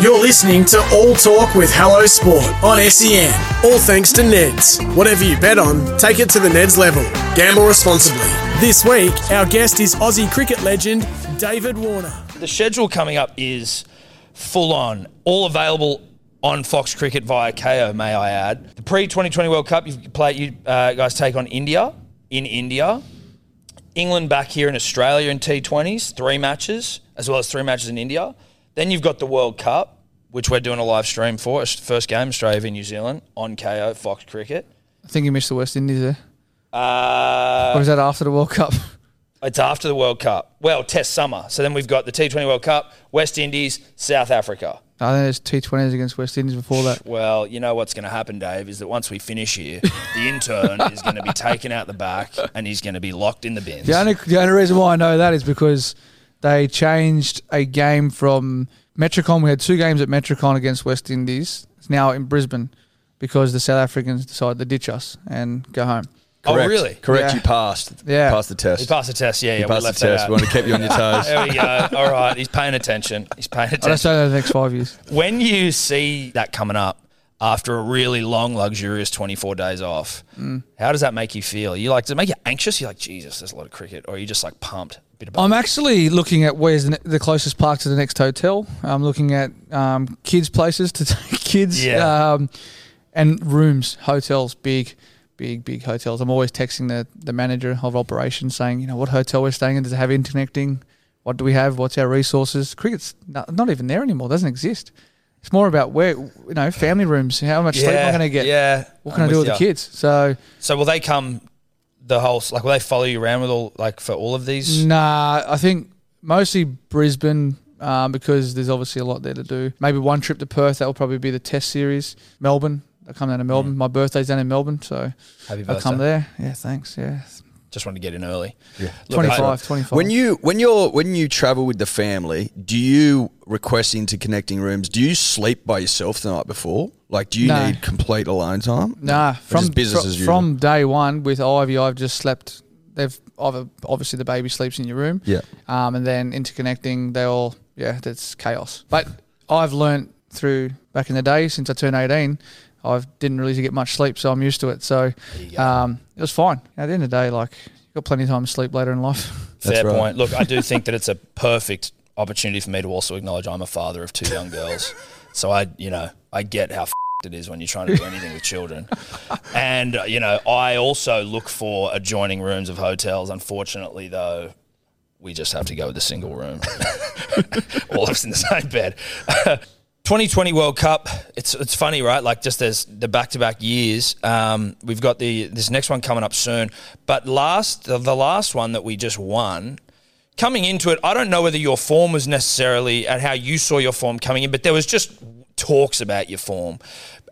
You're listening to All Talk with Hello Sport on SEN. All thanks to Neds. Whatever you bet on, take it to the Neds level. Gamble responsibly. This week, our guest is Aussie cricket legend David Warner. The schedule coming up is full on, all available on Fox Cricket via Kayo, may I add. The pre 2020 World Cup, you play, you uh, guys take on India in India. England back here in Australia in T20s, three matches, as well as three matches in India. Then you've got the World Cup, which we're doing a live stream for. First game, Australia v New Zealand on Kayo, Fox Cricket. I think you missed the West Indies there. Uh, or is that after the World Cup? It's after the World Cup. Well, Test summer. So then we've got the T20 World Cup, West Indies, South Africa. I think there's T20s against West Indies before that. Well, you know what's going to happen, Dave, is that once we finish here, the intern is going to be taken out the back and he's going to be locked in the bins. The only, the only reason why I know that is because they changed a game from Metricon. We had two games at Metricon against West Indies. It's now in Brisbane because the South Africans decided to ditch us and go home. Oh, really? Correct. Yeah. You passed. Yeah. Passed the test. He passed the test, yeah, You yeah. we passed the left that test. out. We want to keep you on your toes. there we go. All right, he's paying attention. He's paying I just attention. don't know the next five years. When you see that coming up after a really long, luxurious 24 days off, Mm. how does that make you feel? You like, does it make you anxious? You're like, Jesus, there's a lot of cricket. Or are you just like pumped? Bit of I'm actually looking at where's the, the closest park to the next hotel. I'm looking at um, kids' places to take kids. Yeah. Um, and rooms, hotels, big, big, big hotels. I'm always texting the, the manager of operations saying, you know, what hotel we're staying in. Does it have interconnecting? What do we have? What's our resources? Cricket's not, not even there anymore. doesn't exist. It's more about where, you know, family rooms. How much sleep am I going to get? Yeah. What can I'm I do with ya. the kids? So, So will they come the whole, like, will they follow you around with all, like, for all of these? Nah, I think mostly Brisbane um, because there's obviously a lot there to do. Maybe one trip to Perth. That will probably be the Test series. Melbourne. I come down to Melbourne. My birthday's down in Melbourne, so Happy I'll come there. Yeah, thanks. Yeah, Just wanted to get in early. Yeah. Look, 25, I- 25. When you when you're when you travel with the family, do you request interconnecting rooms? Do you sleep by yourself the night before? Like, do you No. need complete alone time? Nah, Or from just business fro- as usual? from day one with Ivy, I've just slept. They've I've, obviously the baby sleeps in your room. Yeah. Um, and then interconnecting, they all yeah, that's chaos. But I've learnt through back in the day since I turned eighteen, I didn't really get much sleep, so I'm used to it. So um, it was fine. At the end of the day, like you got plenty of time to sleep later in life. Fair right. point. Look, I do think that it's a perfect opportunity for me to also acknowledge I'm a father of two young girls. So I, you know, I get how f- it is when you're trying to do anything with children. And, uh, you know, I also look for adjoining rooms of hotels. Unfortunately, though, we just have to go with the single room. All of us in the same bed. 2020 World Cup. It's it's funny, right? Like just as the back to back years. Um, we've got the this next one coming up soon. But last the, the last one that we just won. Coming into it, I don't know whether your form was necessarily and how you saw your form coming in, but there was just talks about your form.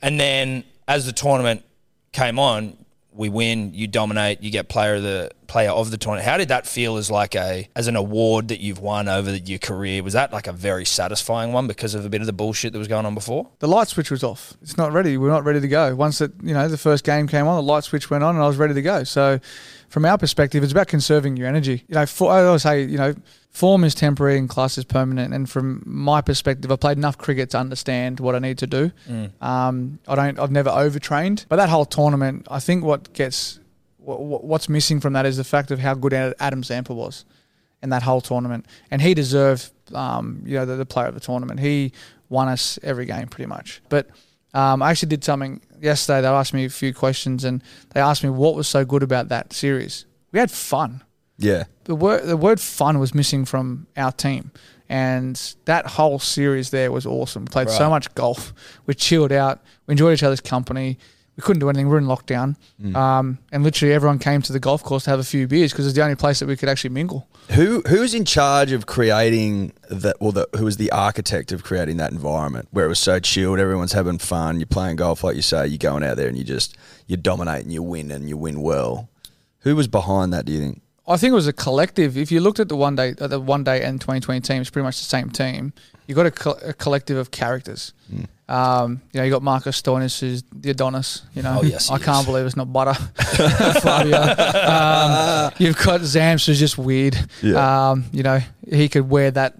And then as the tournament came on, we win, you dominate, you get player of the player of the tournament. How did that feel as like a as an award that you've won over your career? Was that like a very satisfying one because of a bit of the bullshit that was going on before? The light switch was off. It's not ready. We're not ready to go. Once that you know the first game came on, the light switch went on, and I was ready to go. So, from our perspective, it's about conserving your energy. You know, for, I always say, you know, form is temporary and class is permanent. And from my perspective, I played enough cricket to understand what I need to do. Um, I don't. I've never overtrained, but that whole tournament, I think what gets what's missing from that is the fact of how good Adam Zampa was in that whole tournament, and he deserved, um, you know, the, the player of the tournament. He won us every game pretty much. But um, I actually did something yesterday. They asked me a few questions, and they asked me what was so good about that series. We had fun. Yeah. The word the word fun was missing from our team, And that whole series there was awesome. We played so much golf. We chilled out. We enjoyed each other's company. We couldn't do anything. We were in lockdown. Um, and literally everyone came to the golf course to have a few beers because it was the only place that we could actually mingle. Who who's in charge of creating that? Or the, who was the architect of creating that environment where it was so chilled, everyone's having fun, you're playing golf like you say, you're going out there and you just you dominate and you win and you win well. Who was behind that? Do you think? I think it was a collective. If you looked at the one day, uh, the one day and 2020 team, it's pretty much the same team. You got a, co- a collective of characters. Um, you know, you got Marcus Stoinis, who's the Adonis. You know, Oh, yes, I can't believe it's not butter. Fabio. Um, you've got Zams, who's just weird. Yeah. Um, you know, he could wear that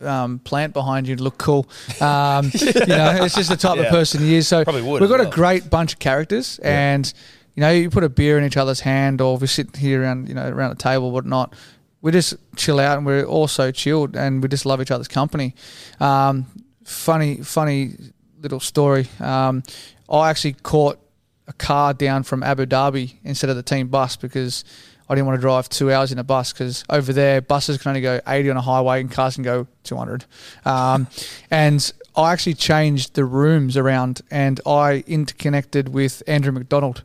um, plant behind you to look cool. Um, you know, it's just the type of person he is. So Probably would we've got a great bunch of characters, and you know, you put a beer in each other's hand, or we sit here around, you know, around a table, whatnot. We just chill out, and we're all so chilled, and we just love each other's company. Um, funny, funny little story. Um, I actually caught a car down from Abu Dhabi instead of the team bus because I didn't want to drive two hours in a bus because over there buses can only go 80 on a highway and cars can go 200. Um, and I actually changed the rooms around and I interconnected with Andrew McDonald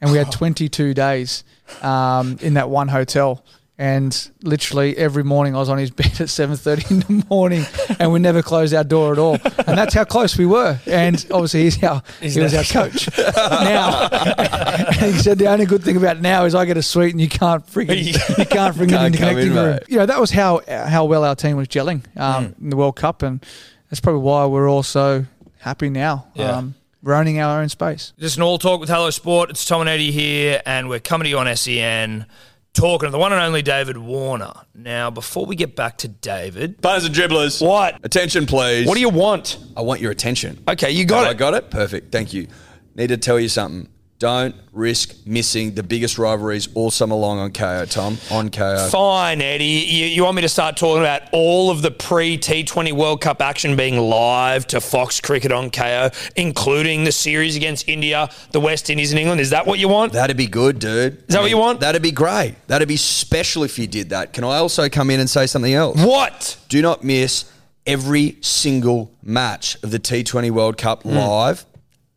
and we had 22 days um, in that one hotel. And literally every morning I was on his bed at 7.30 in the morning and we never closed our door at all. And that's how close we were. And obviously he's our, he was our coach. now, and he said the only good thing about now is I get a suite and you can't freaking, you can't freaking Can't come interconnecting in, room. mate. You know, that was how, how well our team was gelling um, in the World Cup. And that's probably why we're all so happy now. Yeah. Um, we're owning our own space. Just an all talk with Hello Sport. It's Tom and Eddy here, and we're coming to you on SEN, talking to the one and only David Warner. Now, before we get back to David, Bunners and dribblers. What? Attention, please. what do you want? I want your attention. Okay, you got it. I got it. Perfect. Thank you. Need to tell you something. Don't risk missing the biggest rivalries all summer long on Kayo, Tom. On Kayo. Fine, Eddy. You, you want me to start talking about all of the pre T20 World Cup action being live to Fox Cricket on Kayo, including the series against India, the West Indies, and England? Is that what you want? That'd be good, dude. Is that what you want? That'd be great. That'd be special if you did that. Can I also come in and say something else? What? Do not miss every single match of the T20 World Cup hmm. live,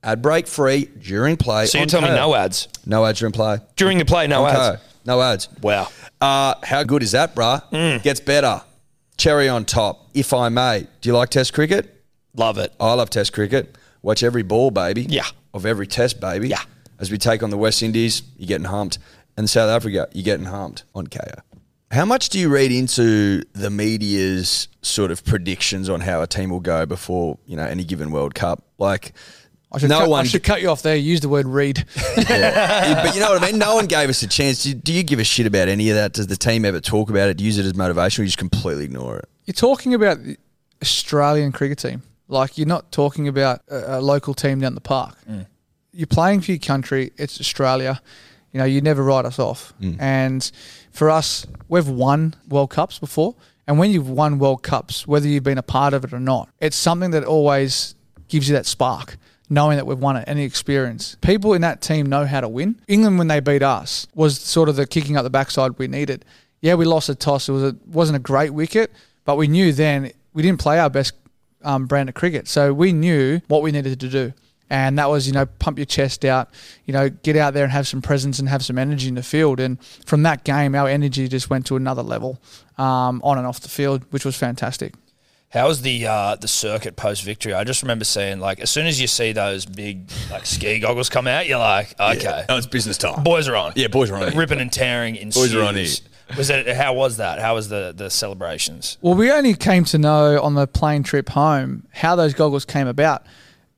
ad break free during play. So you're telling me no ads? No ads during play. During the play, no On ads. Kayo. No ads. Wow. Uh, how good is that, bruh? Hmm. Gets better. Cherry on top, if I may. Do you like Test cricket? Love it. I love Test cricket. Watch every ball, baby. Yeah. Of every Test, baby. Yeah. As we take on the West Indies, you're getting humped. And South Africa, you're getting humped on Kayo. How much do you read into the media's sort of predictions on how a team will go before you know any given World Cup? Like, I should, no cut, one. I should cut you off there. Use the word read. Yeah, but you know what I mean. No one gave us a chance. Do, do you give a shit about any of that? Does the team ever talk about it? Use it as motivation, or you just completely ignore it? You're talking about the Australian cricket team. Like you're not talking about a, a local team down the park. Mm. You're playing for your country. It's Australia. You know, you never write us off. Mm. And for us, we've won World Cups before. And when you've won World Cups, whether you've been a part of it or not, it's something that always gives you that spark, knowing that we've won it the experience. People in that team know how to win. England, when they beat us, was sort of the kicking up the backside we needed. Yeah, we lost a toss. It was a, wasn't a great wicket, but we knew then we didn't play our best um, brand of cricket. So we knew what we needed to do. And that was, you know, pump your chest out, you know, get out there and have some presence and have some energy in the field. And from that game, our energy just went to another level um, on and off the field, which was fantastic. How was the uh, the circuit post victory? I just remember seeing like as soon as you see those big like ski goggles come out, you're like, okay, Oh, it's business time. boys are on. Yeah, boys are on it. ripping and tearing in Boys are on stews. Was it? How was that? How was the the celebrations? Well, we only came to know on the plane trip home how those goggles came about.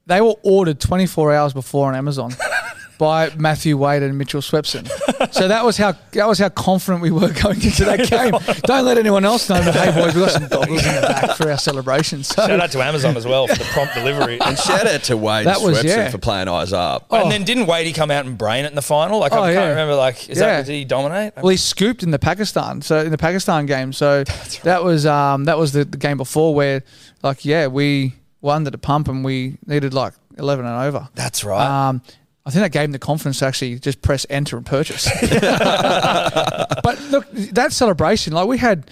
They were ordered 24 hours before on Amazon by Matthew Wade and Mitchell Swepson. So that was how that was how confident we were going into that game. Don't let anyone else know. But hey, boys, we got some goggles in the back for our celebration. So Shout out to Amazon as well for the prompt delivery. And shout out to Wade That was- yeah. for playing eyes up. And then didn't Wadey come out and brain it in the final? Like Oh, I can't yeah. remember. Like is Yeah. that did he dominate? Well, he scooped in the Pakistan, so in the Pakistan game. So that was um, that was the, the game before where, like, yeah, we were under the pump and we needed like eleven and over. That's right. Um, I think that gave him the confidence to actually just press enter and purchase. but look, that celebration, like we had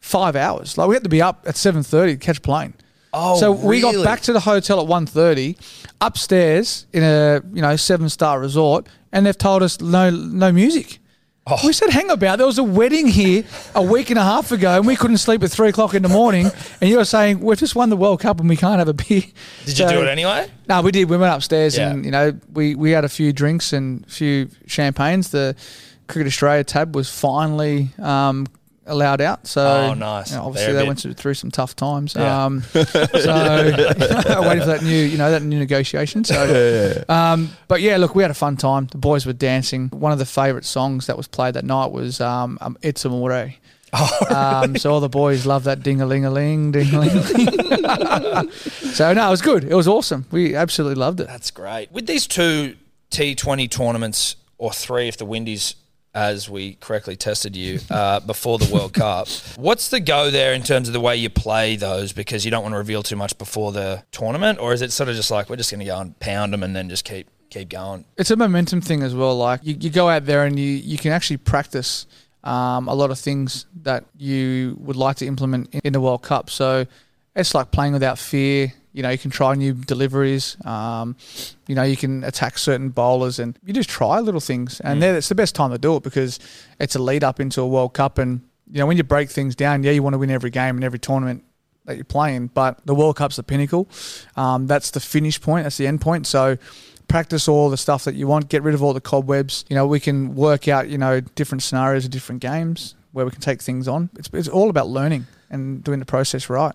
five hours. Like we had to be up at seven thirty to catch a plane. Oh, so we got back to the hotel at 1.30, upstairs in a you know seven star resort, and they've told us no no music. Oh. We said, hang about. There was a wedding here a week and a half ago, and we couldn't sleep at three o'clock in the morning. And you were saying we've just won the World Cup and we can't have a beer. Did you do it anyway? No, we did. We went upstairs Yeah. and you know we, we had a few drinks and a few champagnes. The Cricket Australia tab was finally um, allowed out. So Oh, nice. you know, obviously They're they went through some tough times. Yeah. Um, so waiting for that new you know that new negotiation. So um, but yeah, look, we had a fun time. The boys were dancing. One of the favourite songs that was played that night was um, um, "It's Amore." um, so all the boys love that ding a ling a ling, ding a ling. So no, it was good. It was awesome. We absolutely loved it. That's great. With these two T20 tournaments, or three if the Windies, as we correctly tested you uh, before the World Cup, what's the go there in terms of the way you play those? Because you don't want to reveal too much before the tournament, or is it sort of just like we're just going to go and pound them and then just keep keep going? It's a momentum thing as well. Like you, you go out there and you, you can actually practice um, a lot of things that you would like to implement in, in the World Cup. So it's like playing without fear. You know, you can try new deliveries. Um, you know, you can attack certain bowlers, and you just try little things. And then it's the best time to do it because it's a lead up into a World Cup. And you know, when you break things down, yeah, you want to win every game and every tournament that you're playing, but the World Cup's the pinnacle. Um, that's the finish point. That's the end point. So practice all the stuff that you want. Get rid of all the cobwebs. You know, we can work out you know different scenarios of different games where we can take things on. It's, it's all about learning and doing the process right.